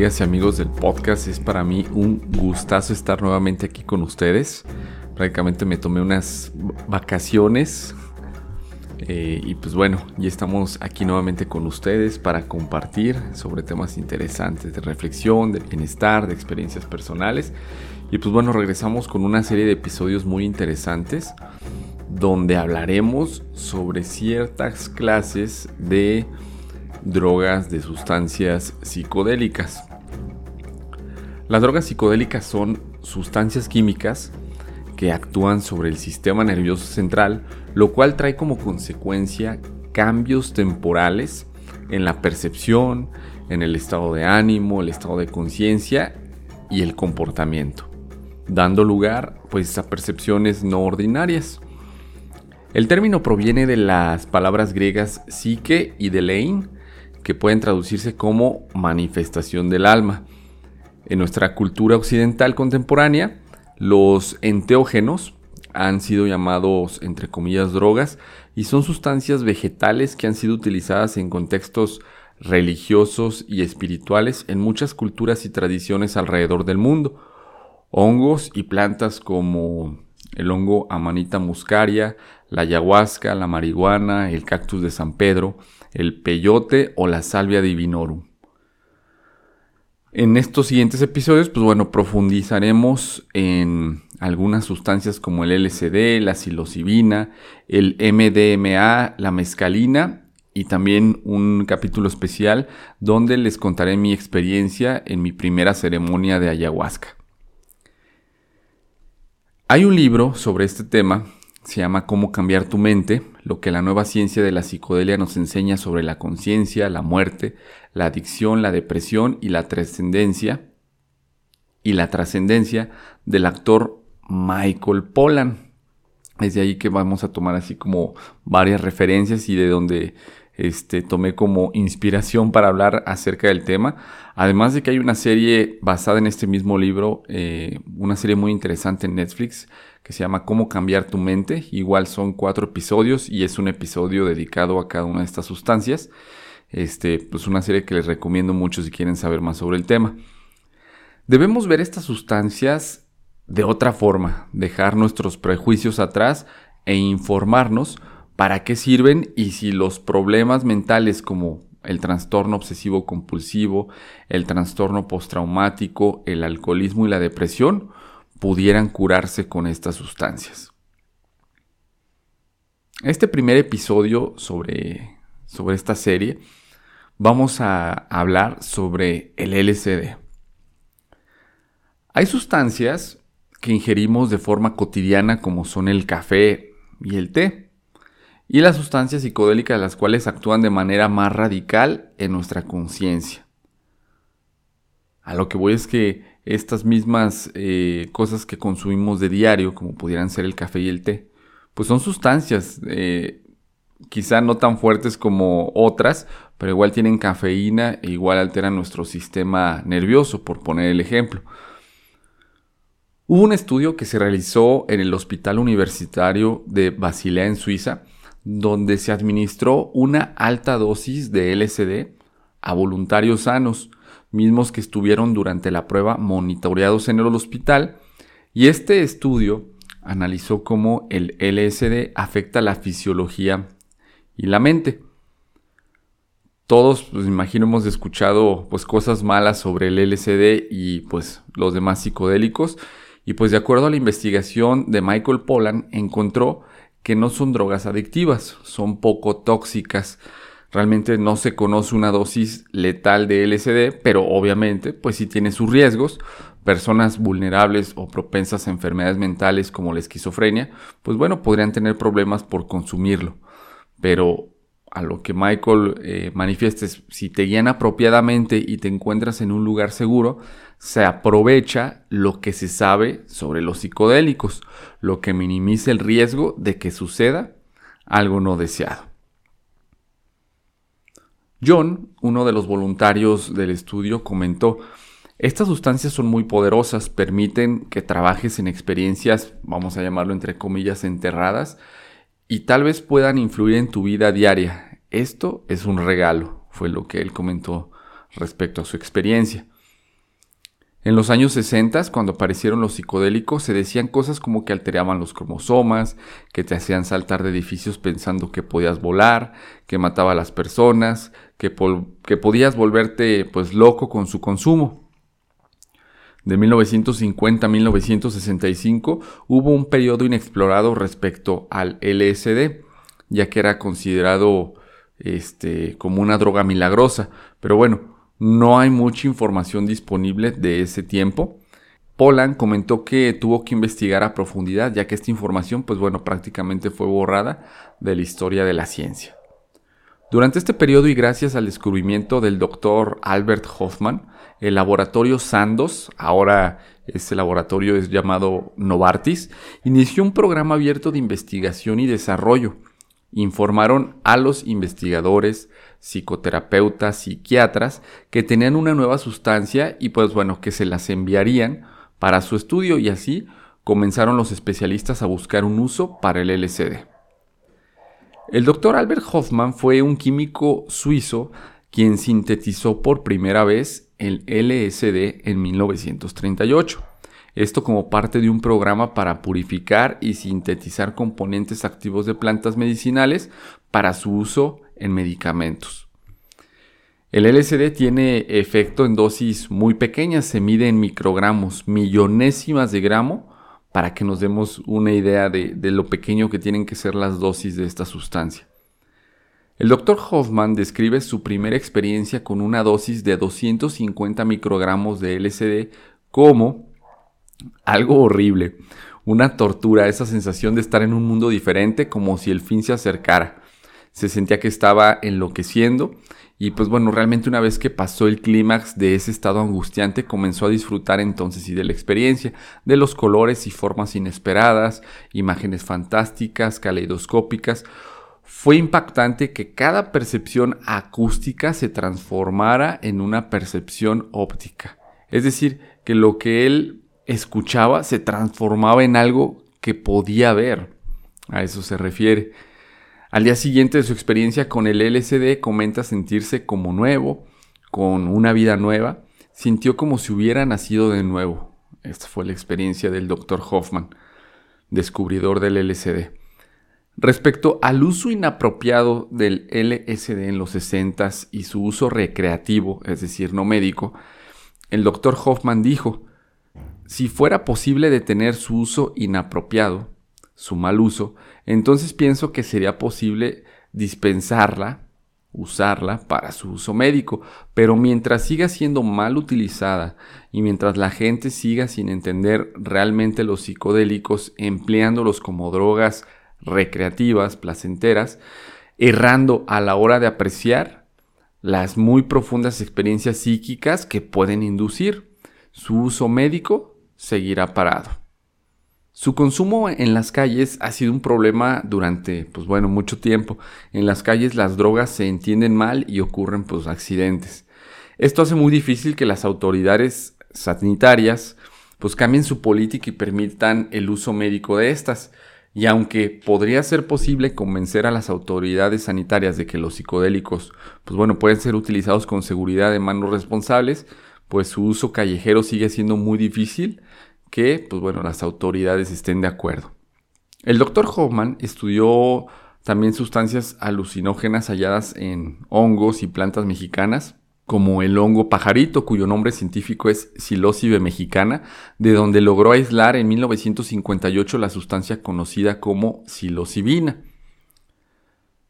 ¿qué tal amigas y amigos del podcast? Es para mí un gustazo estar nuevamente aquí con ustedes. Prácticamente me tomé unas vacaciones eh, y pues bueno, ya estamos aquí nuevamente con ustedes para compartir sobre temas interesantes de reflexión, de bienestar, de experiencias personales. Y pues bueno, regresamos con una serie de episodios muy interesantes donde hablaremos sobre ciertas clases de drogas, de sustancias psicodélicas. Las drogas psicodélicas son sustancias químicas que actúan sobre el sistema nervioso central, lo cual trae como consecuencia cambios temporales en la percepción, en el estado de ánimo, el estado de conciencia y el comportamiento, dando lugar pues a percepciones no ordinarias. El término proviene de las palabras griegas psique y delein, que pueden traducirse como manifestación del alma. En nuestra cultura occidental contemporánea, los enteógenos han sido llamados, entre comillas, drogas y son sustancias vegetales que han sido utilizadas en contextos religiosos y espirituales en muchas culturas y tradiciones alrededor del mundo. Hongos y plantas como el hongo Amanita muscaria, la ayahuasca, la marihuana, el cactus de San Pedro, el peyote o la salvia divinorum. En estos siguientes episodios, pues bueno, profundizaremos en algunas sustancias como el LSD, la psilocibina, el MDMA, la mescalina y también un capítulo especial donde les contaré mi experiencia en mi primera ceremonia de ayahuasca. Hay un libro sobre este tema, se llama Cómo cambiar tu mente, lo que la nueva ciencia de la psicodelia nos enseña sobre la conciencia, la muerte, la adicción, la depresión y la trascendencia y la trascendencia del actor Michael Pollan. Es de ahí que vamos a tomar así como varias referencias y de donde este, tomé como inspiración para hablar acerca del tema. Además de que hay una serie basada en este mismo libro, eh, una serie muy interesante en Netflix que se llama Cómo cambiar tu mente. Igual son cuatro episodios y es un episodio dedicado a cada una de estas sustancias. Este, pues una serie que les recomiendo mucho si quieren saber más sobre el tema. Debemos ver estas sustancias de otra forma, dejar nuestros prejuicios atrás e informarnos para qué sirven y si los problemas mentales como el trastorno obsesivo compulsivo, el trastorno postraumático, el alcoholismo y la depresión pudieran curarse con estas sustancias. Este primer episodio sobre, sobre esta serie vamos a hablar sobre el LSD. Hay sustancias que ingerimos de forma cotidiana como son el café y el té y las sustancias psicodélicas las cuales actúan de manera más radical en nuestra conciencia. A lo que voy es que estas mismas eh, cosas que consumimos de diario, como pudieran ser el café y el té, pues son sustancias, eh, quizá no tan fuertes como otras, pero igual tienen cafeína e igual alteran nuestro sistema nervioso, por poner el ejemplo. Hubo un estudio que se realizó en el Hospital Universitario de Basilea en Suiza, donde se administró una alta dosis de LSD a voluntarios sanos, mismos que estuvieron durante la prueba monitoreados en el hospital, y este estudio analizó cómo el LSD afecta la fisiología y la mente. Todos, pues imagino, hemos escuchado pues cosas malas sobre el LSD y pues los demás psicodélicos, y pues de acuerdo a la investigación de Michael Pollan encontró que no son drogas adictivas, son poco tóxicas. Realmente no se conoce una dosis letal de LSD, pero obviamente pues sí tiene sus riesgos. Personas vulnerables o propensas a enfermedades mentales como la esquizofrenia, pues bueno, podrían tener problemas por consumirlo. Pero a lo que Michael eh, manifiesta es, si te guían apropiadamente y te encuentras en un lugar seguro, se aprovecha lo que se sabe sobre los psicodélicos, lo que minimiza el riesgo de que suceda algo no deseado. John, uno de los voluntarios del estudio, comentó, estas sustancias son muy poderosas, permiten que trabajes en experiencias, vamos a llamarlo entre comillas, enterradas, y tal vez puedan influir en tu vida diaria. Esto es un regalo, fue lo que él comentó respecto a su experiencia. En los años 60, cuando aparecieron los psicodélicos, se decían cosas como que alteraban los cromosomas, que te hacían saltar de edificios pensando que podías volar, que mataba a las personas, que, que podías volverte pues loco con su consumo. De 1950 a 1965 hubo un periodo inexplorado respecto al LSD, ya que era considerado este, como una droga milagrosa. Pero bueno, no hay mucha información disponible de ese tiempo. Polan comentó que tuvo que investigar a profundidad, ya que esta información, pues bueno, prácticamente fue borrada de la historia de la ciencia. Durante este periodo y gracias al descubrimiento del doctor Albert Hoffman, el laboratorio Sandos, ahora este laboratorio es llamado Novartis, inició un programa abierto de investigación y desarrollo. Informaron a los investigadores, psicoterapeutas, psiquiatras que tenían una nueva sustancia y pues bueno, que se las enviarían para su estudio y así comenzaron los especialistas a buscar un uso para el LSD. El doctor Albert Hoffman fue un químico suizo quien sintetizó por primera vez el LSD en 1938. Esto como parte de un programa para purificar y sintetizar componentes activos de plantas medicinales para su uso en medicamentos. El LSD tiene efecto en dosis muy pequeñas, se mide en microgramos, millonésimas de gramo, para que nos demos una idea de, lo pequeño que tienen que ser las dosis de esta sustancia. El Dr. Hoffman describe su primera experiencia con una dosis de 250 microgramos de LSD como algo horrible, una tortura, esa sensación de estar en un mundo diferente como si el fin se acercara se sentía que estaba enloqueciendo y pues bueno, realmente una vez que pasó el clímax de ese estado angustiante, comenzó a disfrutar entonces y de la experiencia, de los colores y formas inesperadas, imágenes fantásticas, caleidoscópicas. Fue impactante que cada percepción acústica se transformara en una percepción óptica. Es decir, que lo que él escuchaba se transformaba en algo que podía ver. A eso se refiere. Al día siguiente de su experiencia con el LSD comenta sentirse como nuevo, con una vida nueva, sintió como si hubiera nacido de nuevo. Esta fue la experiencia del Dr. Hoffman, descubridor del LSD. Respecto al uso inapropiado del LSD en los 60 y su uso recreativo, es decir, no médico, el Dr. Hoffman dijo, si fuera posible detener su uso inapropiado, su mal uso, entonces pienso que sería posible dispensarla, usarla para su uso médico, pero mientras siga siendo mal utilizada y mientras la gente siga sin entender realmente los psicodélicos, empleándolos como drogas recreativas, placenteras, errando a la hora de apreciar las muy profundas experiencias psíquicas que pueden inducir, su uso médico seguirá parado. Su consumo en las calles ha sido un problema durante, pues bueno, mucho tiempo. En las calles las drogas se entienden mal y ocurren pues accidentes. Esto hace muy difícil que las autoridades sanitarias pues cambien su política y permitan el uso médico de estas. Y aunque podría ser posible convencer a las autoridades sanitarias de que los psicodélicos, pues bueno, pueden ser utilizados con seguridad de manos responsables, pues su uso callejero sigue siendo muy difícil que, pues bueno, las autoridades estén de acuerdo. El doctor Hoffman estudió también sustancias alucinógenas halladas en hongos y plantas mexicanas, como el hongo pajarito, cuyo nombre científico es Psilocybe mexicana, de donde logró aislar en 1958 la sustancia conocida como psilocibina.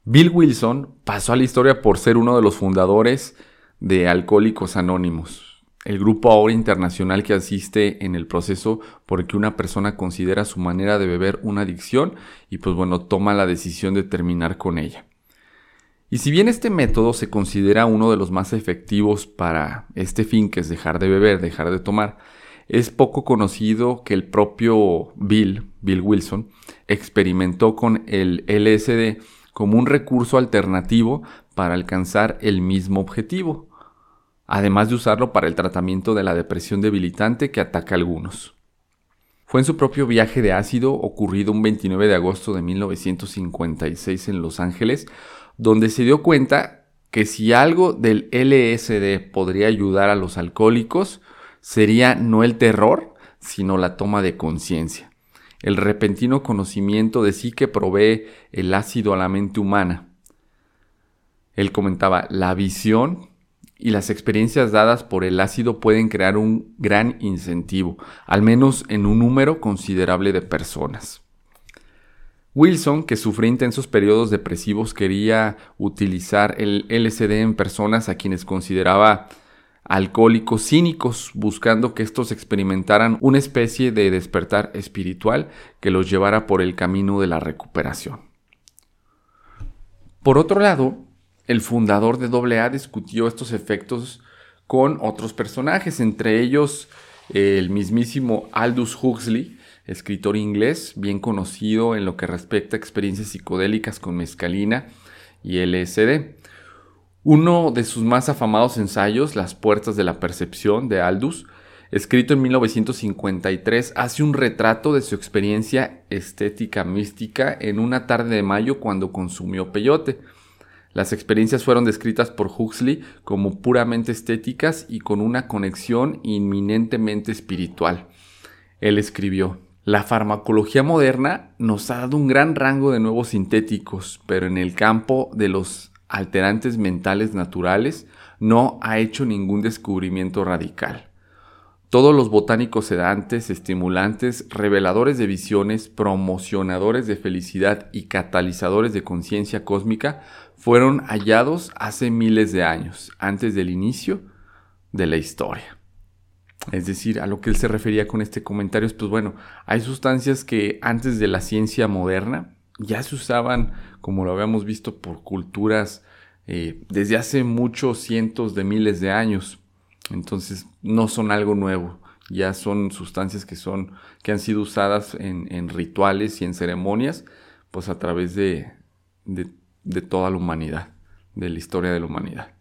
Bill Wilson pasó a la historia por ser uno de los fundadores de Alcohólicos Anónimos el grupo ahora internacional que asiste en el proceso porque una persona considera su manera de beber una adicción y pues bueno, toma la decisión de terminar con ella. Y si bien este método se considera uno de los más efectivos para este fin que es dejar de beber, dejar de tomar, es poco conocido que el propio Bill, Bill Wilson, experimentó con el LSD como un recurso alternativo para alcanzar el mismo objetivo, además de usarlo para el tratamiento de la depresión debilitante que ataca a algunos. Fue en su propio viaje de ácido ocurrido un 29 de agosto de 1956 en Los Ángeles, donde se dio cuenta que si algo del LSD podría ayudar a los alcohólicos, sería no el terror, sino la toma de conciencia, el repentino conocimiento de sí que provee el ácido a la mente humana. Él comentaba, la visión y las experiencias dadas por el ácido pueden crear un gran incentivo, al menos en un número considerable de personas. Wilson, que sufría intensos periodos depresivos, quería utilizar el LSD en personas a quienes consideraba alcohólicos cínicos, buscando que estos experimentaran una especie de despertar espiritual que los llevara por el camino de la recuperación. Por otro lado, el fundador de AA discutió estos efectos con otros personajes, entre ellos el mismísimo Aldous Huxley, escritor inglés bien conocido en lo que respecta a experiencias psicodélicas con mescalina y LSD. Uno de sus más afamados ensayos, Las Puertas de la Percepción, de Aldous, escrito en 1953, hace un retrato de su experiencia estética mística en una tarde de mayo cuando consumió peyote. Las experiencias fueron descritas por Huxley como puramente estéticas y con una conexión inminentemente espiritual. Él escribió, la farmacología moderna nos ha dado un gran rango de nuevos sintéticos, pero en el campo de los alterantes mentales naturales no ha hecho ningún descubrimiento radical. Todos los botánicos sedantes, estimulantes, reveladores de visiones, promocionadores de felicidad y catalizadores de conciencia cósmica fueron hallados hace miles de años, antes del inicio de la historia. Es decir, a lo que él se refería con este comentario es, pues bueno, hay sustancias que antes de la ciencia moderna ya se usaban, como lo habíamos visto, por culturas eh, desde hace muchos cientos de miles de años. Entonces, no son algo nuevo, ya son sustancias que son, que han sido usadas en, rituales y en ceremonias, pues a través de, de, de toda la humanidad, de la historia de la humanidad.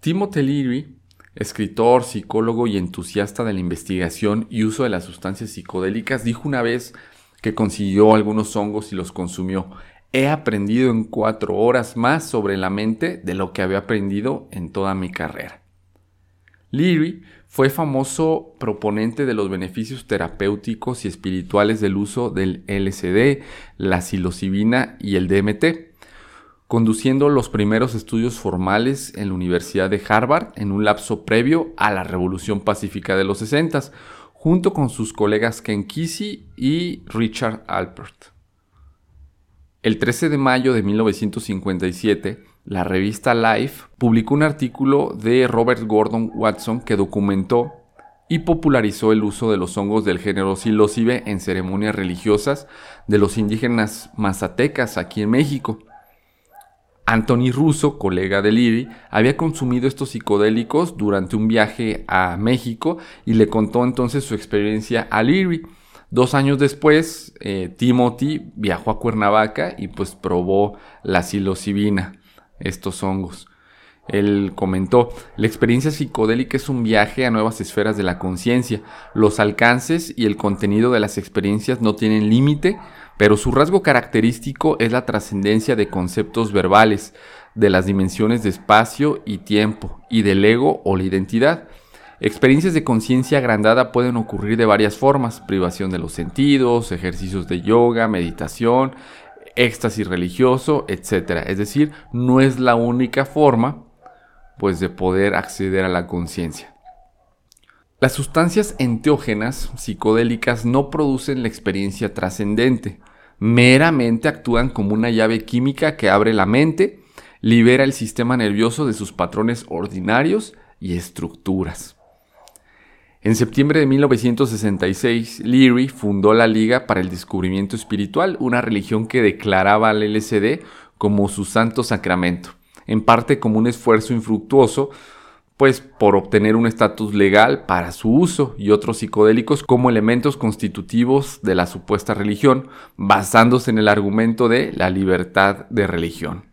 Timothy Leary escritor, psicólogo y entusiasta de la investigación y uso de las sustancias psicodélicas, dijo una vez que consiguió algunos hongos y los consumió. He aprendido en cuatro horas más sobre la mente de lo que había aprendido en toda mi carrera. Leary fue famoso proponente de los beneficios terapéuticos y espirituales del uso del LSD, la psilocibina y el DMT conduciendo los primeros estudios formales en la Universidad de Harvard en un lapso previo a la Revolución Pacífica de los 60, junto con sus colegas Ken Kesey y Richard Alpert. El 13 de mayo de 1957, la revista Life publicó un artículo de Robert Gordon Watson que documentó y popularizó el uso de los hongos del género psilocibe en ceremonias religiosas de los indígenas mazatecas aquí en México. Anthony Russo, colega de Leary, había consumido estos psicodélicos durante un viaje a México y le contó entonces su experiencia a Leary. Dos años después, eh, Timothy viajó a Cuernavaca y pues probó la psilocibina, estos hongos. Él comentó, la experiencia psicodélica es un viaje a nuevas esferas de la conciencia. Los alcances y el contenido de las experiencias no tienen límite pero su rasgo característico es la trascendencia de conceptos verbales, de las dimensiones de espacio y tiempo, y del ego o la identidad. Experiencias de conciencia agrandada pueden ocurrir de varias formas, privación de los sentidos, ejercicios de yoga, meditación, éxtasis religioso, etc. Es decir, no es la única forma pues de poder acceder a la conciencia. Las sustancias enteógenas psicodélicas no producen la experiencia trascendente, meramente actúan como una llave química que abre la mente, libera el sistema nervioso de sus patrones ordinarios y estructuras. En septiembre de 1966, Leary fundó la Liga para el Descubrimiento Espiritual, una religión que declaraba al LSD como su santo sacramento, en parte como un esfuerzo infructuoso pues por obtener un estatus legal para su uso y otros psicodélicos como elementos constitutivos de la supuesta religión, basándose en el argumento de la libertad de religión.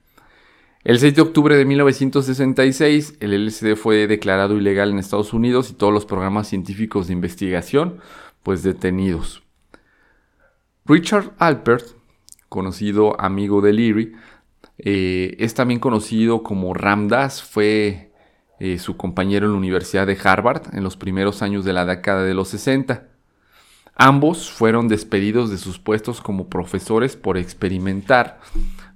El 6 de octubre de 1966, el LSD fue declarado ilegal en Estados Unidos y todos los programas científicos de investigación, pues detenidos. Richard Alpert, conocido amigo de Leary, Eh, es también conocido como Ramdas, fue eh, su compañero en la Universidad de Harvard en los primeros años de la década de los 60. Ambos fueron despedidos de sus puestos como profesores por experimentar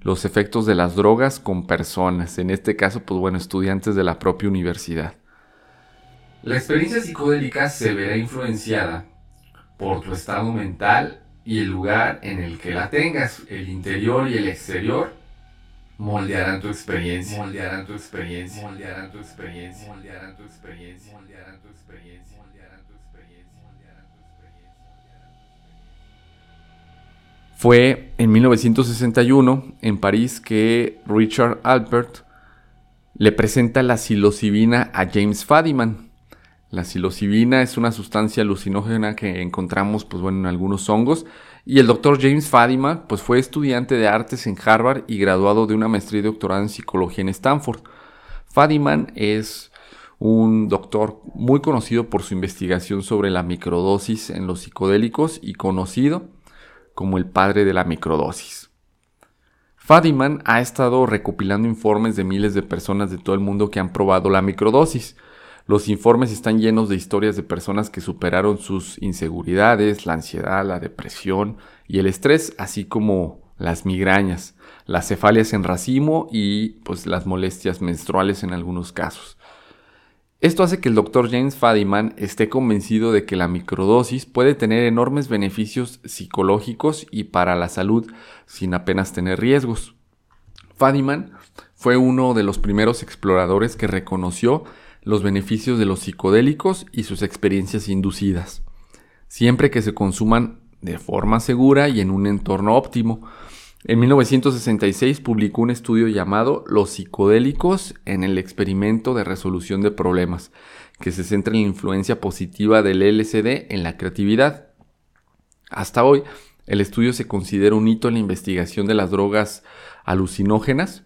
los efectos de las drogas con personas, en este caso, pues bueno, estudiantes de la propia universidad. La experiencia psicodélica se verá influenciada por tu estado mental y el lugar en el que la tengas, el interior y el exterior moldearán tu experiencia, moldearán tu experiencia, moldearán tu experiencia, moldearán tu experiencia, moldearán tu experiencia, moldearán tu experiencia, moldearán tu experiencia. Fue en 1961 en París que Richard Albert le presenta la psilocibina a James Fadiman, la psilocibina es una sustancia alucinógena que encontramos pues, bueno, en algunos hongos. Y el doctor James Fadiman pues, fue estudiante de artes en Harvard y graduado de una maestría y doctorado en psicología en Stanford. Fadiman es un doctor muy conocido por su investigación sobre la microdosis en los psicodélicos y conocido como el padre de la microdosis. Fadiman ha estado recopilando informes de miles de personas de todo el mundo que han probado la microdosis los informes están llenos de historias de personas que superaron sus inseguridades, la ansiedad, la depresión y el estrés, así como las migrañas, las cefalias en racimo y pues las molestias menstruales en algunos casos. Esto hace que el Dr. James Fadiman esté convencido de que la microdosis puede tener enormes beneficios psicológicos y para la salud sin apenas tener riesgos. Fadiman fue uno de los primeros exploradores que reconoció los beneficios de los psicodélicos y sus experiencias inducidas, siempre que se consuman de forma segura y en un entorno óptimo. En 1966 publicó un estudio llamado Los psicodélicos en el experimento de resolución de problemas, que se centra en la influencia positiva del LSD en la creatividad. Hasta hoy, el estudio se considera un hito en la investigación de las drogas alucinógenas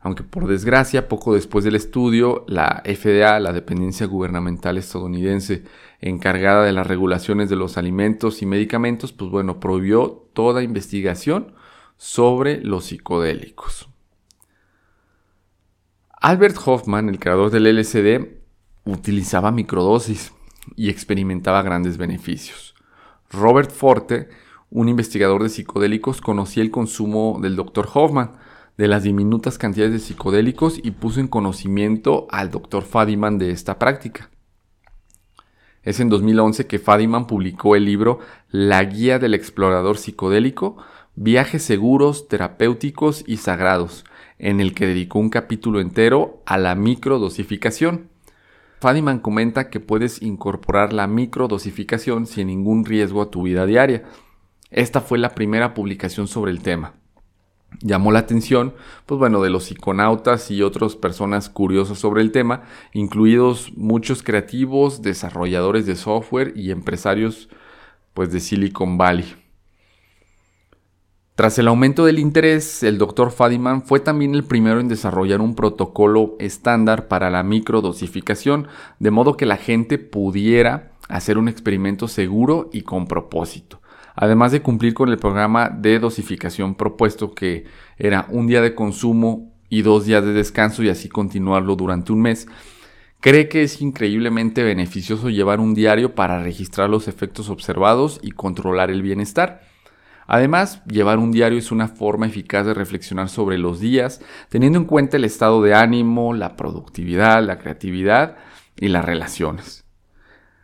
aunque por desgracia, poco después del estudio, la FDA, la dependencia gubernamental estadounidense encargada de las regulaciones de los alimentos y medicamentos, pues bueno, prohibió toda investigación sobre los psicodélicos. Albert Hoffman, el creador del LSD, utilizaba microdosis y experimentaba grandes beneficios. Robert Forte, un investigador de psicodélicos, conocía el consumo del Dr. Hoffman, de las diminutas cantidades de psicodélicos y puso en conocimiento al Dr. Fadiman de esta práctica. Es en 2011 que Fadiman publicó el libro La Guía del Explorador Psicodélico, Viajes Seguros, Terapéuticos y Sagrados, en el que dedicó un capítulo entero a la microdosificación. Fadiman comenta que puedes incorporar la microdosificación sin ningún riesgo a tu vida diaria. Esta fue la primera publicación sobre el tema llamó la atención, pues bueno, de los psiconautas y otras personas curiosas sobre el tema, incluidos muchos creativos, desarrolladores de software y empresarios pues de Silicon Valley. Tras el aumento del interés, el Dr. Fadiman fue también el primero en desarrollar un protocolo estándar para la microdosificación, de modo que la gente pudiera hacer un experimento seguro y con propósito además de cumplir con el programa de dosificación propuesto que era un día de consumo y dos días de descanso y así continuarlo durante un mes, cree que es increíblemente beneficioso llevar un diario para registrar los efectos observados y controlar el bienestar. Además, llevar un diario es una forma eficaz de reflexionar sobre los días, teniendo en cuenta el estado de ánimo, la productividad, la creatividad y las relaciones.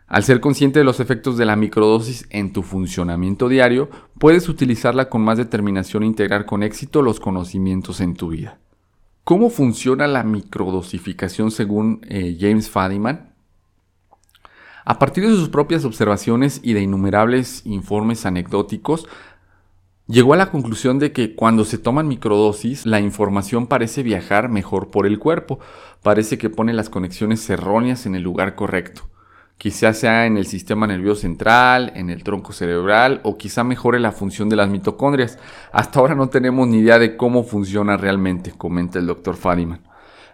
Al ser consciente de los efectos de la microdosis en tu funcionamiento diario, puedes utilizarla con más determinación e integrar con éxito los conocimientos en tu vida. ¿Cómo funciona la microdosificación según eh, James Fadiman? A partir de sus propias observaciones y de innumerables informes anecdóticos, llegó a la conclusión de que cuando se toman microdosis, la información parece viajar mejor por el cuerpo, parece que pone las conexiones erróneas en el lugar correcto. Quizá sea en el sistema nervioso central, en el tronco cerebral o quizá mejore la función de las mitocondrias. Hasta ahora no tenemos ni idea de cómo funciona realmente, comenta el doctor Fadiman.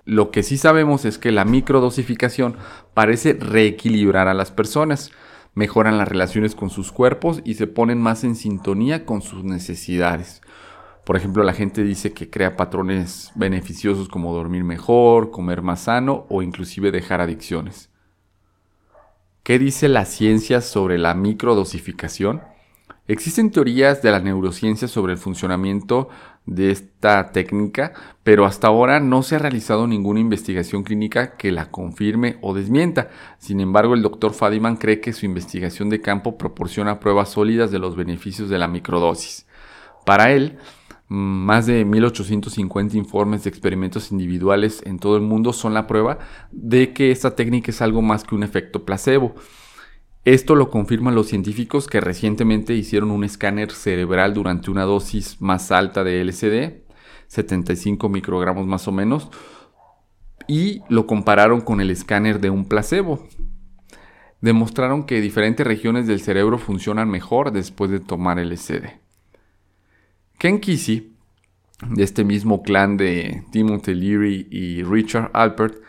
Lo que sí sabemos es que la microdosificación parece reequilibrar a las personas, mejoran las relaciones con sus cuerpos y se ponen más en sintonía con sus necesidades. Por ejemplo, la gente dice que crea patrones beneficiosos como dormir mejor, comer más sano o inclusive dejar adicciones. ¿Qué dice la ciencia sobre la microdosificación? Existen teorías de la neurociencia sobre el funcionamiento de esta técnica, pero hasta ahora no se ha realizado ninguna investigación clínica que la confirme o desmienta. Sin embargo, el doctor Fadiman cree que su investigación de campo proporciona pruebas sólidas de los beneficios de la microdosis. Para él, más de 1850 informes de experimentos individuales en todo el mundo son la prueba de que esta técnica es algo más que un efecto placebo. Esto lo confirman los científicos que recientemente hicieron un escáner cerebral durante una dosis más alta de LSD, 75 microgramos más o menos, y lo compararon con el escáner de un placebo. Demostraron que diferentes regiones del cerebro funcionan mejor después de tomar LSD. Ken Kesey, de este mismo clan de Timothy Leary y Richard Alpert,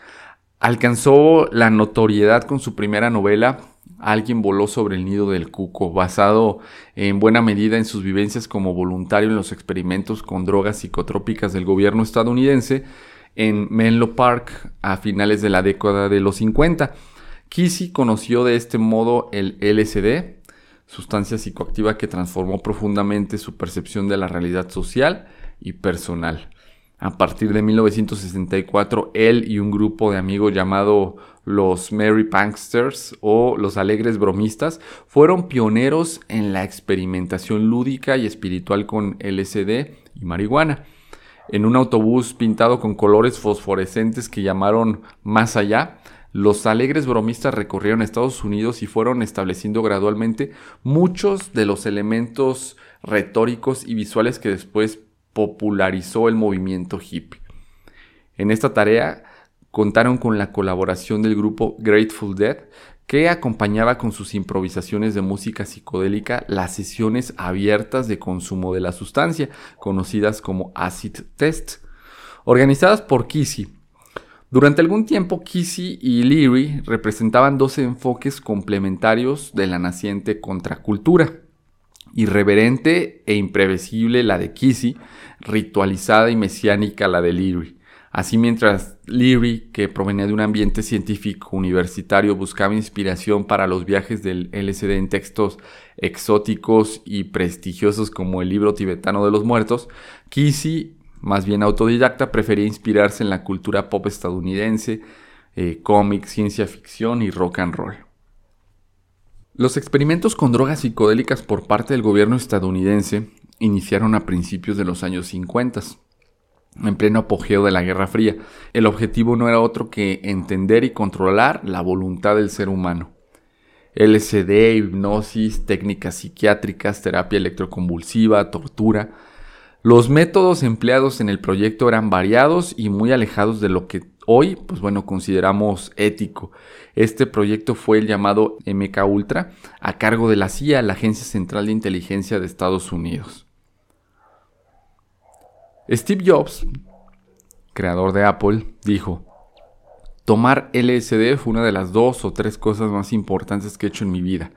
alcanzó la notoriedad con su primera novela Alguien voló sobre el nido del cuco, basado en buena medida en sus vivencias como voluntario en los experimentos con drogas psicotrópicas del gobierno estadounidense en Menlo Park a finales de la década de los 50. Kesey conoció de este modo el LSD, sustancia psicoactiva que transformó profundamente su percepción de la realidad social y personal. A partir de 1964, él y un grupo de amigos llamado los Merry Punksters o los Alegres Bromistas fueron pioneros en la experimentación lúdica y espiritual con LSD y marihuana. En un autobús pintado con colores fosforescentes que llamaron Más Allá, los alegres bromistas recorrieron Estados Unidos y fueron estableciendo gradualmente muchos de los elementos retóricos y visuales que después popularizó el movimiento hippie. En esta tarea contaron con la colaboración del grupo Grateful Dead, que acompañaba con sus improvisaciones de música psicodélica las sesiones abiertas de consumo de la sustancia, conocidas como acid test, organizadas por Kissy, durante algún tiempo, Kissy y Leary representaban dos enfoques complementarios de la naciente contracultura. Irreverente e imprevisible la de Kissy, ritualizada y mesiánica la de Leary. Así mientras Leary, que provenía de un ambiente científico universitario, buscaba inspiración para los viajes del LSD en textos exóticos y prestigiosos como el libro tibetano de los muertos, Kissy más bien autodidacta, prefería inspirarse en la cultura pop estadounidense, eh, cómics, ciencia ficción y rock and roll. Los experimentos con drogas psicodélicas por parte del gobierno estadounidense iniciaron a principios de los años 50, en pleno apogeo de la Guerra Fría. El objetivo no era otro que entender y controlar la voluntad del ser humano. LSD, hipnosis, técnicas psiquiátricas, terapia electroconvulsiva, tortura, los métodos empleados en el proyecto eran variados y muy alejados de lo que hoy, pues bueno, consideramos ético. Este proyecto fue el llamado MK Ultra, a cargo de la CIA, la Agencia Central de Inteligencia de Estados Unidos. Steve Jobs, creador de Apple, dijo, tomar LSD fue una de las dos o tres cosas más importantes que he hecho en mi vida.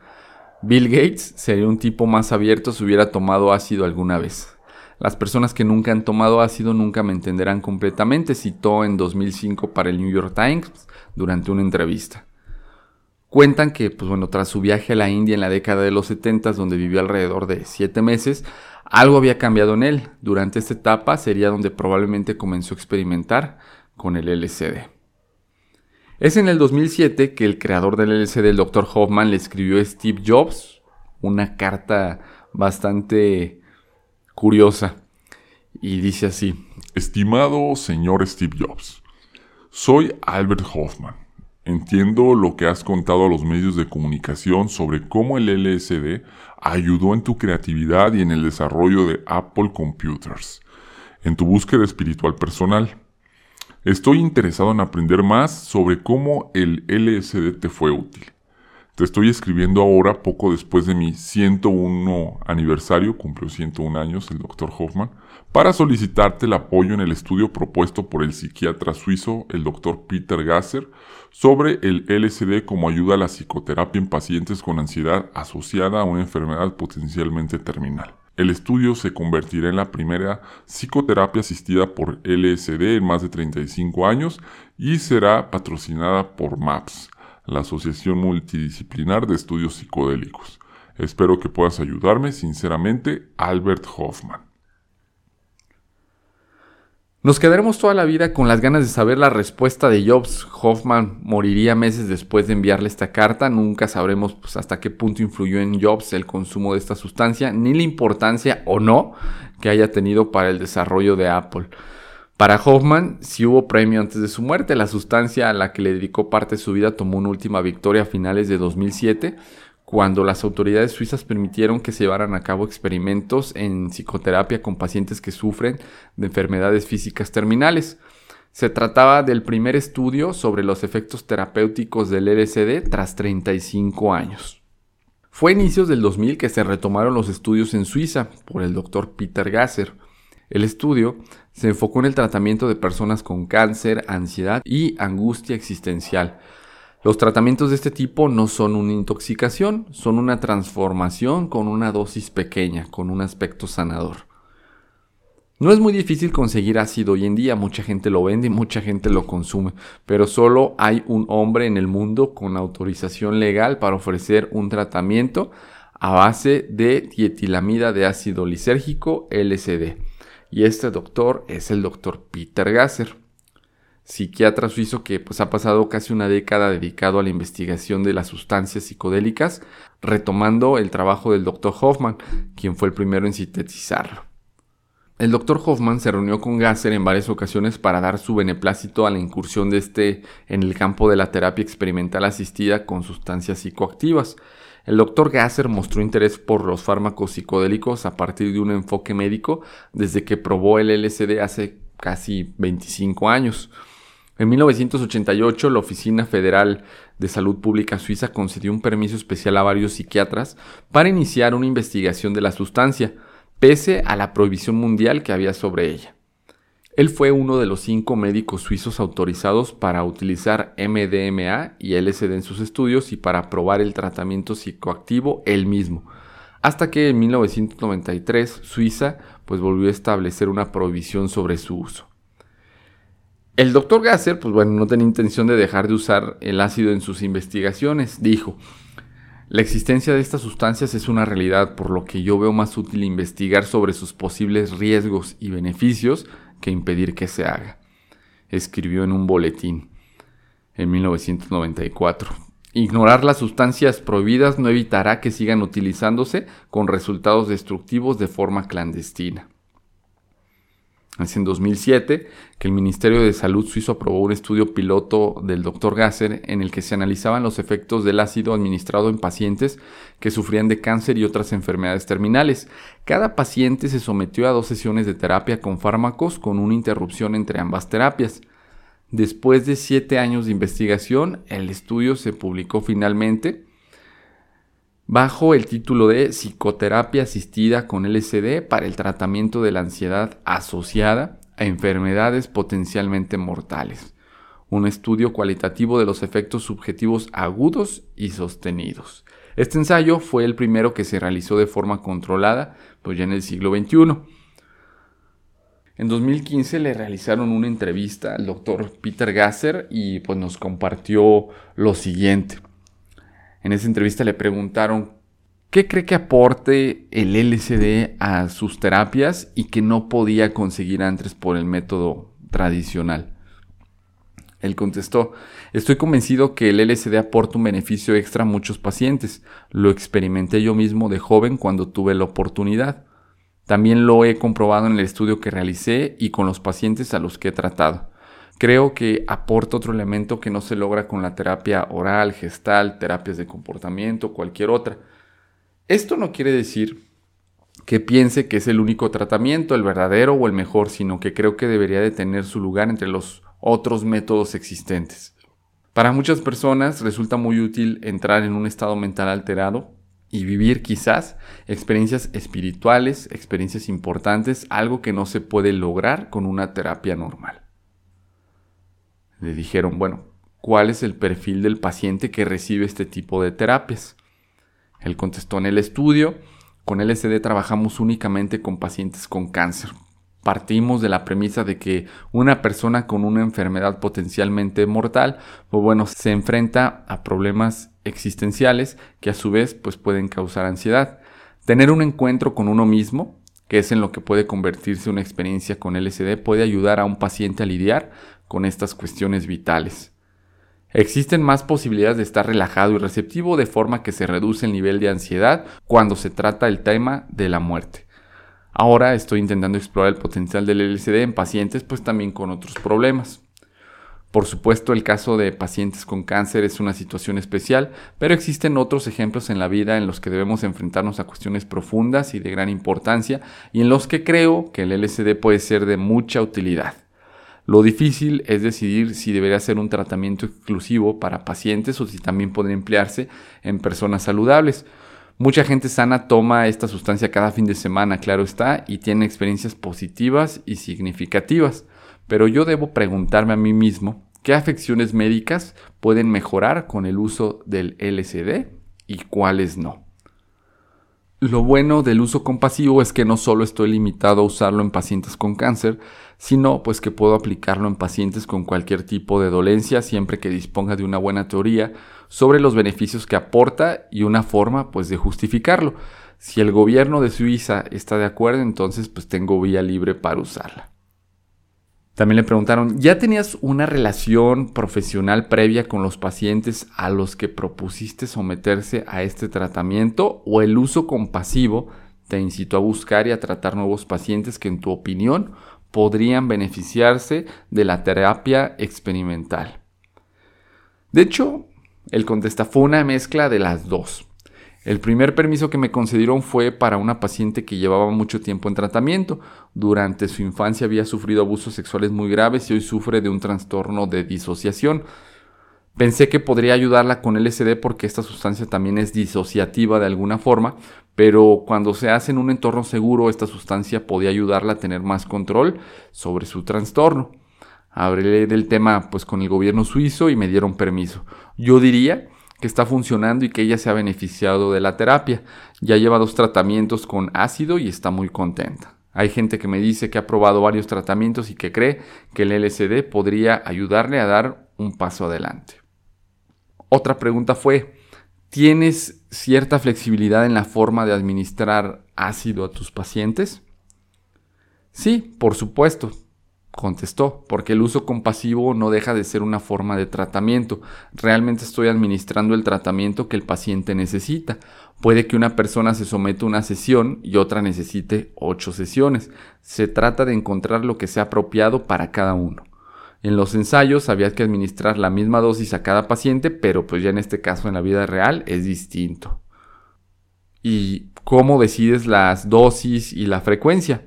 Bill Gates sería un tipo más abierto si hubiera tomado ácido alguna vez. Las personas que nunca han tomado ácido nunca me entenderán completamente, citó en 2005 para el New York Times durante una entrevista. Cuentan que, pues bueno, tras su viaje a la India en la década de los 70, donde vivió alrededor de 7 meses, algo había cambiado en él. Durante esta etapa sería donde probablemente comenzó a experimentar con el LCD. Es en el 2007 que el creador del LCD, el Dr. Hoffman, le escribió a Steve Jobs una carta bastante curiosa y dice así. Estimado señor Steve Jobs, soy Albert Hoffman. Entiendo lo que has contado a los medios de comunicación sobre cómo el LSD ayudó en tu creatividad y en el desarrollo de Apple Computers, en tu búsqueda espiritual personal. Estoy interesado en aprender más sobre cómo el LSD te fue útil. Te estoy escribiendo ahora, poco después de mi 101 aniversario, cumplió 101 años el Dr. Hoffman, para solicitarte el apoyo en el estudio propuesto por el psiquiatra suizo, el Dr. Peter Gasser, sobre el LSD como ayuda a la psicoterapia en pacientes con ansiedad asociada a una enfermedad potencialmente terminal. El estudio se convertirá en la primera psicoterapia asistida por LSD en más de 35 años y será patrocinada por MAPS, la Asociación Multidisciplinar de Estudios Psicodélicos. Espero que puedas ayudarme, sinceramente, Albert Hoffman. Nos quedaremos toda la vida con las ganas de saber la respuesta de Jobs. Hoffman moriría meses después de enviarle esta carta. Nunca sabremos pues, hasta qué punto influyó en Jobs el consumo de esta sustancia, ni la importancia o no que haya tenido para el desarrollo de Apple. Para Hoffman, si hubo premio antes de su muerte. La sustancia a la que le dedicó parte de su vida tomó una última victoria a finales de 2007 cuando las autoridades suizas permitieron que se llevaran a cabo experimentos en psicoterapia con pacientes que sufren de enfermedades físicas terminales. Se trataba del primer estudio sobre los efectos terapéuticos del LSD tras 35 años. Fue a inicios del 2000 que se retomaron los estudios en Suiza por el doctor Peter Gasser. El estudio se enfocó en el tratamiento de personas con cáncer, ansiedad y angustia existencial, los tratamientos de este tipo no son una intoxicación, son una transformación con una dosis pequeña, con un aspecto sanador. No es muy difícil conseguir ácido hoy en día, mucha gente lo vende y mucha gente lo consume, pero solo hay un hombre en el mundo con autorización legal para ofrecer un tratamiento a base de dietilamida de ácido lisérgico LSD. Y este doctor es el doctor Peter Gasser psiquiatra suizo que pues, ha pasado casi una década dedicado a la investigación de las sustancias psicodélicas, retomando el trabajo del Dr. Hoffman, quien fue el primero en sintetizarlo. El Dr. Hoffman se reunió con Gasser en varias ocasiones para dar su beneplácito a la incursión de este en el campo de la terapia experimental asistida con sustancias psicoactivas. El Dr. Gasser mostró interés por los fármacos psicodélicos a partir de un enfoque médico desde que probó el LSD hace casi 25 años. En 1988, la Oficina Federal de Salud Pública Suiza concedió un permiso especial a varios psiquiatras para iniciar una investigación de la sustancia, pese a la prohibición mundial que había sobre ella. Él fue uno de los cinco médicos suizos autorizados para utilizar MDMA y LSD en sus estudios y para probar el tratamiento psicoactivo él mismo, hasta que en 1993 Suiza pues volvió a establecer una prohibición sobre su uso. El doctor Gasser, pues bueno, no tenía intención de dejar de usar el ácido en sus investigaciones. Dijo, la existencia de estas sustancias es una realidad, por lo que yo veo más útil investigar sobre sus posibles riesgos y beneficios que impedir que se haga. Escribió en un boletín en 1994. Ignorar las sustancias prohibidas no evitará que sigan utilizándose con resultados destructivos de forma clandestina. Es en 2007 que el Ministerio de Salud suizo aprobó un estudio piloto del Dr. Gasser en el que se analizaban los efectos del ácido administrado en pacientes que sufrían de cáncer y otras enfermedades terminales. Cada paciente se sometió a dos sesiones de terapia con fármacos con una interrupción entre ambas terapias. Después de siete años de investigación, el estudio se publicó finalmente bajo el título de Psicoterapia asistida con LSD para el tratamiento de la ansiedad asociada a enfermedades potencialmente mortales. Un estudio cualitativo de los efectos subjetivos agudos y sostenidos. Este ensayo fue el primero que se realizó de forma controlada, pues ya en el siglo XXI. En 2015 le realizaron una entrevista al doctor Peter Gasser y pues nos compartió lo siguiente. En esa entrevista le preguntaron qué cree que aporte el LSD a sus terapias y que no podía conseguir antes por el método tradicional. Él contestó, estoy convencido que el LSD aporta un beneficio extra a muchos pacientes. Lo experimenté yo mismo de joven cuando tuve la oportunidad. También lo he comprobado en el estudio que realicé y con los pacientes a los que he tratado creo que aporta otro elemento que no se logra con la terapia oral, gestal, terapias de comportamiento, cualquier otra. Esto no quiere decir que piense que es el único tratamiento, el verdadero o el mejor, sino que creo que debería de tener su lugar entre los otros métodos existentes. Para muchas personas resulta muy útil entrar en un estado mental alterado y vivir quizás experiencias espirituales, experiencias importantes, algo que no se puede lograr con una terapia normal le dijeron, bueno, ¿cuál es el perfil del paciente que recibe este tipo de terapias? Él contestó en el estudio, con LSD trabajamos únicamente con pacientes con cáncer. Partimos de la premisa de que una persona con una enfermedad potencialmente mortal, pues bueno, se enfrenta a problemas existenciales que a su vez pues pueden causar ansiedad. Tener un encuentro con uno mismo, que es en lo que puede convertirse una experiencia con LSD, puede ayudar a un paciente a lidiar con estas cuestiones vitales. Existen más posibilidades de estar relajado y receptivo de forma que se reduce el nivel de ansiedad cuando se trata el tema de la muerte. Ahora estoy intentando explorar el potencial del LSD en pacientes pues también con otros problemas. Por supuesto, el caso de pacientes con cáncer es una situación especial, pero existen otros ejemplos en la vida en los que debemos enfrentarnos a cuestiones profundas y de gran importancia y en los que creo que el LSD puede ser de mucha utilidad. Lo difícil es decidir si debería ser un tratamiento exclusivo para pacientes o si también podría emplearse en personas saludables. Mucha gente sana toma esta sustancia cada fin de semana, claro está, y tiene experiencias positivas y significativas. Pero yo debo preguntarme a mí mismo qué afecciones médicas pueden mejorar con el uso del LSD y cuáles no. Lo bueno del uso compasivo es que no solo estoy limitado a usarlo en pacientes con cáncer, sino pues que puedo aplicarlo en pacientes con cualquier tipo de dolencia siempre que disponga de una buena teoría sobre los beneficios que aporta y una forma pues de justificarlo. Si el gobierno de Suiza está de acuerdo, entonces pues tengo vía libre para usarla. También le preguntaron, ¿ya tenías una relación profesional previa con los pacientes a los que propusiste someterse a este tratamiento o el uso compasivo te incitó a buscar y a tratar nuevos pacientes que en tu opinión podrían beneficiarse de la terapia experimental? De hecho, el contesta fue una mezcla de las dos. El primer permiso que me concedieron fue para una paciente que llevaba mucho tiempo en tratamiento. Durante su infancia había sufrido abusos sexuales muy graves y hoy sufre de un trastorno de disociación. Pensé que podría ayudarla con LSD porque esta sustancia también es disociativa de alguna forma, pero cuando se hace en un entorno seguro, esta sustancia podía ayudarla a tener más control sobre su trastorno. Hablé del tema pues con el gobierno suizo y me dieron permiso. Yo diría que está funcionando y que ella se ha beneficiado de la terapia. Ya lleva dos tratamientos con ácido y está muy contenta. Hay gente que me dice que ha probado varios tratamientos y que cree que el LSD podría ayudarle a dar un paso adelante. Otra pregunta fue, ¿tienes cierta flexibilidad en la forma de administrar ácido a tus pacientes? Sí, por supuesto, contestó, porque el uso compasivo no deja de ser una forma de tratamiento. Realmente estoy administrando el tratamiento que el paciente necesita. Puede que una persona se someta a una sesión y otra necesite ocho sesiones. Se trata de encontrar lo que sea apropiado para cada uno. En los ensayos había que administrar la misma dosis a cada paciente, pero pues ya en este caso en la vida real es distinto. ¿Y cómo decides las dosis y la frecuencia?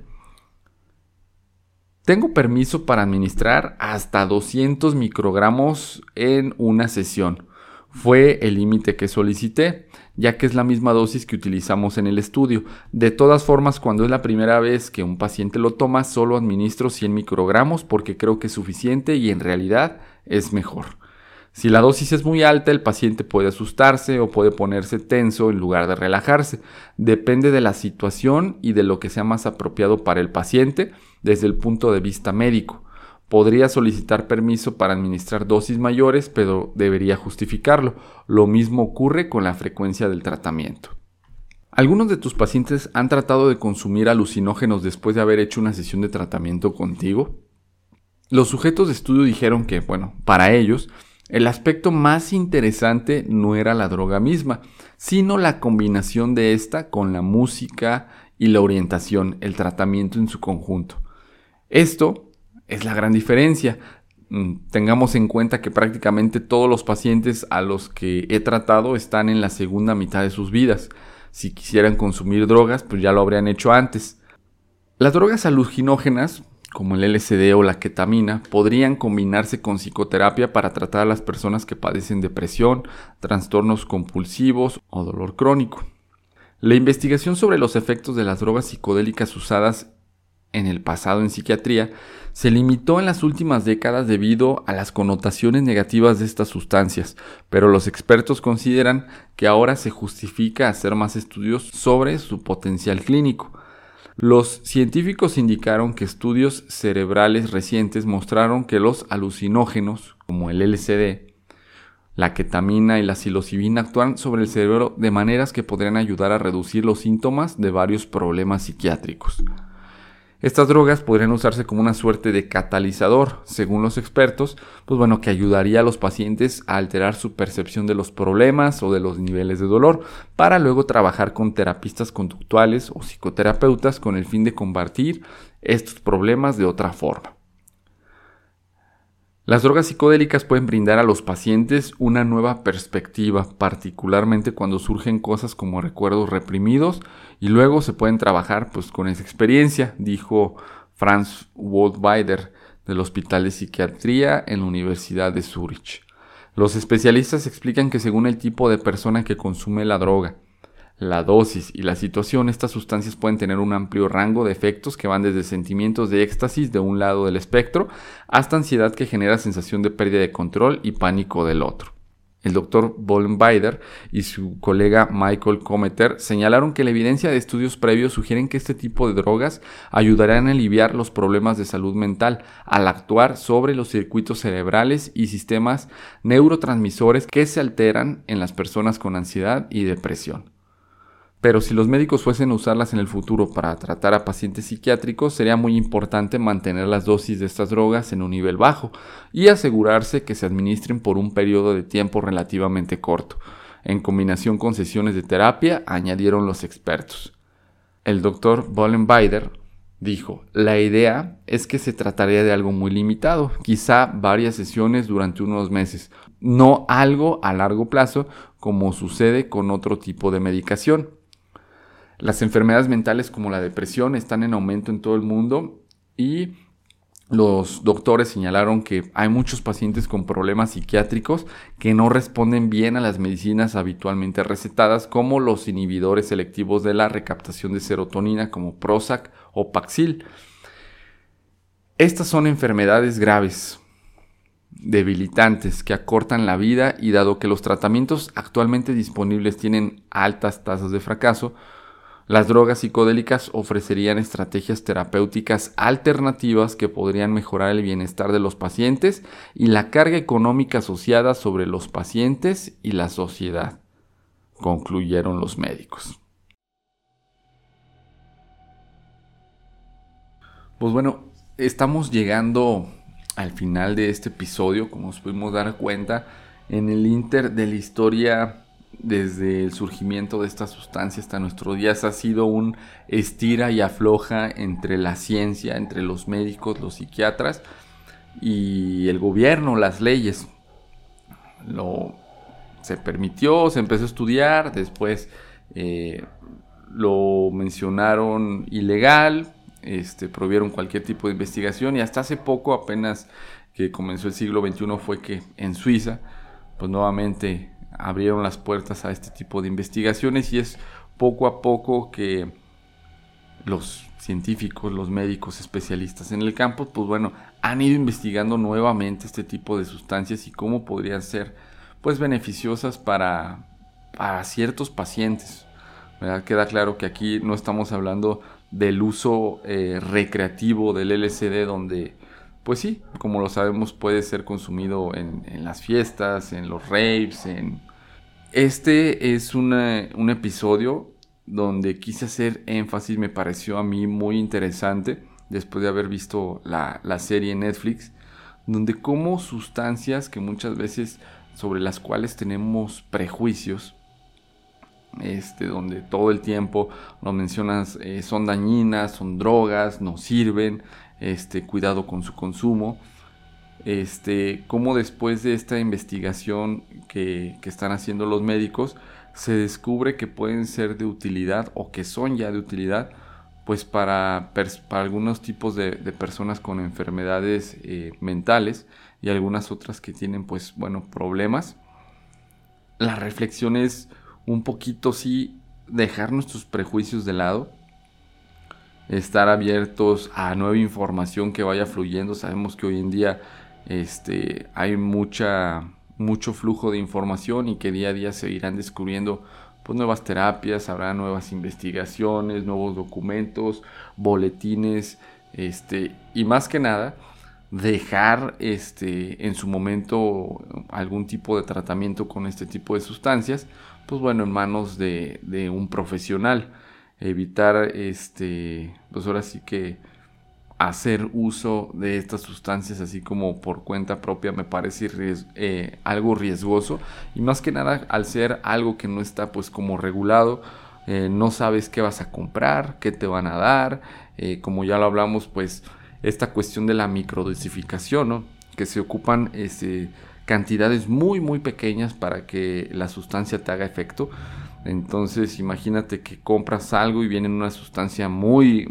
Tengo permiso para administrar hasta 200 microgramos en una sesión. Fue el límite que solicité, ya que es la misma dosis que utilizamos en el estudio. De todas formas, cuando es la primera vez que un paciente lo toma, solo administro 100 microgramos porque creo que es suficiente y en realidad es mejor. Si la dosis es muy alta, el paciente puede asustarse o puede ponerse tenso en lugar de relajarse. Depende de la situación y de lo que sea más apropiado para el paciente desde el punto de vista médico. Podría solicitar permiso para administrar dosis mayores, pero debería justificarlo. Lo mismo ocurre con la frecuencia del tratamiento. ¿Algunos de tus pacientes han tratado de consumir alucinógenos después de haber hecho una sesión de tratamiento contigo? Los sujetos de estudio dijeron que, bueno, para ellos, el aspecto más interesante no era la droga misma, sino la combinación de esta con la música y la orientación, el tratamiento en su conjunto. Esto es la gran diferencia. Mm, tengamos en cuenta que prácticamente todos los pacientes a los que he tratado están en la segunda mitad de sus vidas. Si quisieran consumir drogas, pues ya lo habrían hecho antes. Las drogas alucinógenas como el LSD o la ketamina, podrían combinarse con psicoterapia para tratar a las personas que padecen depresión, trastornos compulsivos o dolor crónico. La investigación sobre los efectos de las drogas psicodélicas usadas en el pasado en psiquiatría se limitó en las últimas décadas debido a las connotaciones negativas de estas sustancias, pero los expertos consideran que ahora se justifica hacer más estudios sobre su potencial clínico. Los científicos indicaron que estudios cerebrales recientes mostraron que los alucinógenos, como el LSD, la ketamina y la psilocibina actúan sobre el cerebro de maneras que podrían ayudar a reducir los síntomas de varios problemas psiquiátricos. Estas drogas podrían usarse como una suerte de catalizador, según los expertos, pues bueno, que ayudaría a los pacientes a alterar su percepción de los problemas o de los niveles de dolor, para luego trabajar con terapistas conductuales o psicoterapeutas con el fin de combatir estos problemas de otra forma. Las drogas psicodélicas pueden brindar a los pacientes una nueva perspectiva, particularmente cuando surgen cosas como recuerdos reprimidos y luego se pueden trabajar pues, con esa experiencia, dijo Franz Waldweider del Hospital de Psiquiatría en la Universidad de Zurich. Los especialistas explican que según el tipo de persona que consume la droga, la dosis y la situación, estas sustancias pueden tener un amplio rango de efectos que van desde sentimientos de éxtasis de un lado del espectro hasta ansiedad que genera sensación de pérdida de control y pánico del otro. El doctor Bollenbeider y su colega Michael Cometer señalaron que la evidencia de estudios previos sugieren que este tipo de drogas ayudarán a aliviar los problemas de salud mental al actuar sobre los circuitos cerebrales y sistemas neurotransmisores que se alteran en las personas con ansiedad y depresión. Pero si los médicos fuesen a usarlas en el futuro para tratar a pacientes psiquiátricos, sería muy importante mantener las dosis de estas drogas en un nivel bajo y asegurarse que se administren por un periodo de tiempo relativamente corto, en combinación con sesiones de terapia, añadieron los expertos. El doctor Bollenbeider dijo, la idea es que se trataría de algo muy limitado, quizá varias sesiones durante unos meses, no algo a largo plazo como sucede con otro tipo de medicación. Las enfermedades mentales como la depresión están en aumento en todo el mundo y los doctores señalaron que hay muchos pacientes con problemas psiquiátricos que no responden bien a las medicinas habitualmente recetadas como los inhibidores selectivos de la recaptación de serotonina como Prozac o Paxil. Estas son enfermedades graves, debilitantes que acortan la vida y dado que los tratamientos actualmente disponibles tienen altas tasas de fracaso, las drogas psicodélicas ofrecerían estrategias terapéuticas alternativas que podrían mejorar el bienestar de los pacientes y la carga económica asociada sobre los pacientes y la sociedad, concluyeron los médicos. Pues bueno, estamos llegando al final de este episodio, como nos pudimos dar cuenta, en el inter de la historia desde el surgimiento de esta sustancia hasta nuestros días ha sido un estira y afloja entre la ciencia, entre los médicos, los psiquiatras y el gobierno, las leyes. Lo, se permitió, se empezó a estudiar, después eh, lo mencionaron ilegal, este, prohibieron cualquier tipo de investigación y hasta hace poco, apenas que comenzó el siglo XXI, fue que en Suiza, pues nuevamente abrieron las puertas a este tipo de investigaciones y es poco a poco que los científicos, los médicos especialistas en el campo, pues bueno, han ido investigando nuevamente este tipo de sustancias y cómo podrían ser pues beneficiosas para, para ciertos pacientes. Queda claro que aquí no estamos hablando del uso eh, recreativo del LSD donde pues sí, como lo sabemos, puede ser consumido en, las fiestas, en los raves, en... Este es un episodio donde quise hacer énfasis, me pareció a mí muy interesante, después de haber visto la, serie Netflix, donde como sustancias que muchas veces sobre las cuales tenemos prejuicios, este, donde todo el tiempo nos mencionas eh, son dañinas, son drogas, no sirven, este, cuidado con su consumo. Este, cómo después de esta investigación que, están haciendo los médicos, se descubre que pueden ser de utilidad o que son ya de utilidad pues para, para algunos tipos de, personas con enfermedades eh, mentales y algunas otras que tienen pues bueno problemas. La reflexión es un poquito sí dejar nuestros prejuicios de lado estar abiertos a nueva información que vaya fluyendo. Sabemos que hoy en día este, hay mucha, mucho flujo de información y que día a día se irán descubriendo pues, nuevas terapias, habrá nuevas investigaciones, nuevos documentos, boletines, este, y más que nada, dejar este, en su momento algún tipo de tratamiento con este tipo de sustancias, pues bueno, en manos de, de un profesional. Evitar, este, pues ahora sí que hacer uso de estas sustancias así como por cuenta propia me parece eh, algo riesgoso y más que nada al ser algo que no está pues como regulado eh, no sabes qué vas a comprar qué te van a dar eh, como ya lo hablamos pues esta cuestión de la microdosificación ¿no? que se ocupan este, cantidades muy muy pequeñas para que la sustancia te haga efecto entonces imagínate que compras algo y viene una sustancia muy,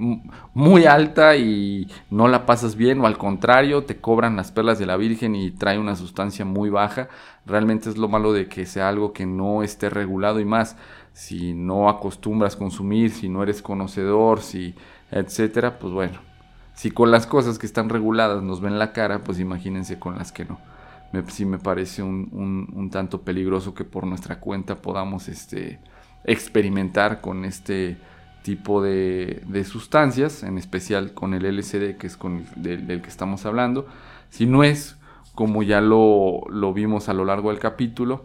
muy alta y no la pasas bien o al contrario te cobran las perlas de la Virgen y trae una sustancia muy baja. Realmente es lo malo de que sea algo que no esté regulado y más si no acostumbras consumir, si no eres conocedor, si etcétera, pues bueno, si con las cosas que están reguladas nos ven la cara, pues imagínense con las que no me, sí me parece un, tanto peligroso que por nuestra cuenta podamos este, experimentar con este tipo de, sustancias, en especial con el LCD, que es con el, del, que estamos hablando. Si no es, como ya lo, vimos a lo largo del capítulo,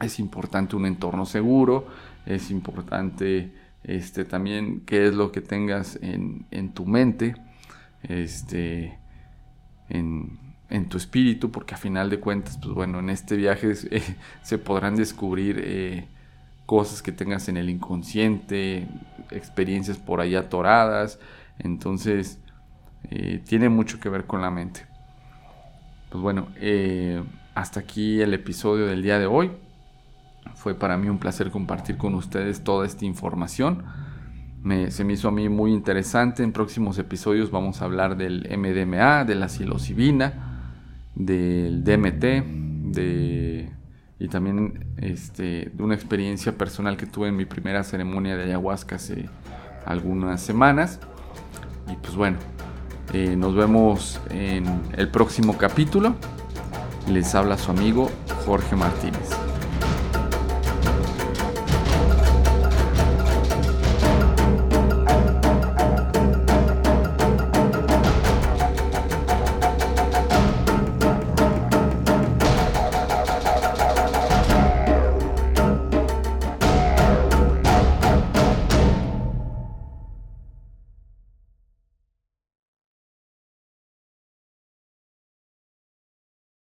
es importante un entorno seguro, es importante este, también qué es lo que tengas en, en tu mente, este, en, en tu espíritu, porque a final de cuentas, pues bueno, en este viaje eh, se podrán descubrir eh, cosas que tengas en el inconsciente, experiencias por ahí atoradas, entonces eh, tiene mucho que ver con la mente. Pues bueno, hasta aquí el episodio del día de hoy. Fue para mí un placer compartir con ustedes toda esta información. se me hizo a mí muy interesante. En próximos episodios vamos a hablar del MDMA, de la psilocibina del DMT, de, y también este, de una experiencia personal que tuve en mi primera ceremonia de ayahuasca hace algunas semanas. Y pues bueno, eh, nos vemos en el próximo capítulo. Les habla su amigo Jorge Martínez.